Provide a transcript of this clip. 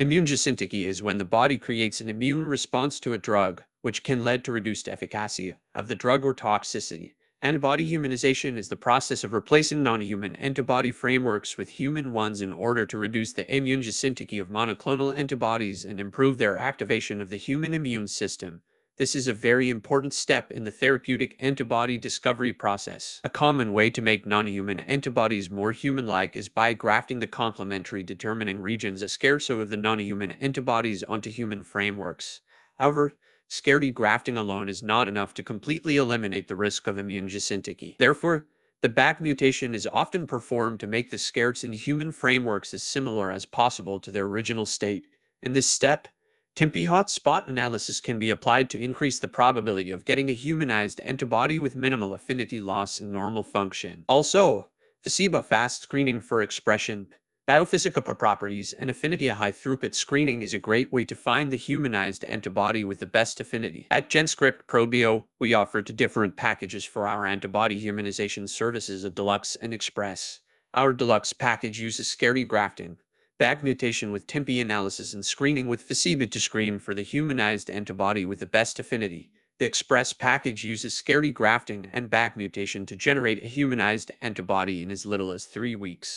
Immunogenicity is when the body creates an immune response to a drug, which can lead to reduced efficacy of the drug or toxicity. Antibody mm-hmm. humanization is the process of replacing non-human antibody frameworks with human ones in order to reduce the immunogenicity of monoclonal antibodies and improve their activation of the human immune system. This is a very important step in the therapeutic antibody discovery process. A common way to make non-human antibodies more human-like is by grafting the complementary determining regions scarcer of the non-human antibodies onto human frameworks. However, scarcity grafting alone is not enough to completely eliminate the risk of immunogenicity. Therefore, the back mutation is often performed to make the scarce in human frameworks as similar as possible to their original state. In this step, TIMPI hotspot analysis can be applied to increase the probability of getting a humanized antibody with minimal affinity loss and normal function. Also, FASEBA fast screening for expression, biophysical properties, and affinity high throughput screening is a great way to find the humanized antibody with the best affinity. At GenScript ProBio, we offer two different packages for our antibody humanization services of Deluxe and Express. Our Deluxe package uses scarcity grafting, back mutation with TIMPI analysis and screening with FASEBA to screen for the humanized antibody with the best affinity. The Express package uses scarcity grafting and back mutation to generate a humanized antibody in as little as three weeks.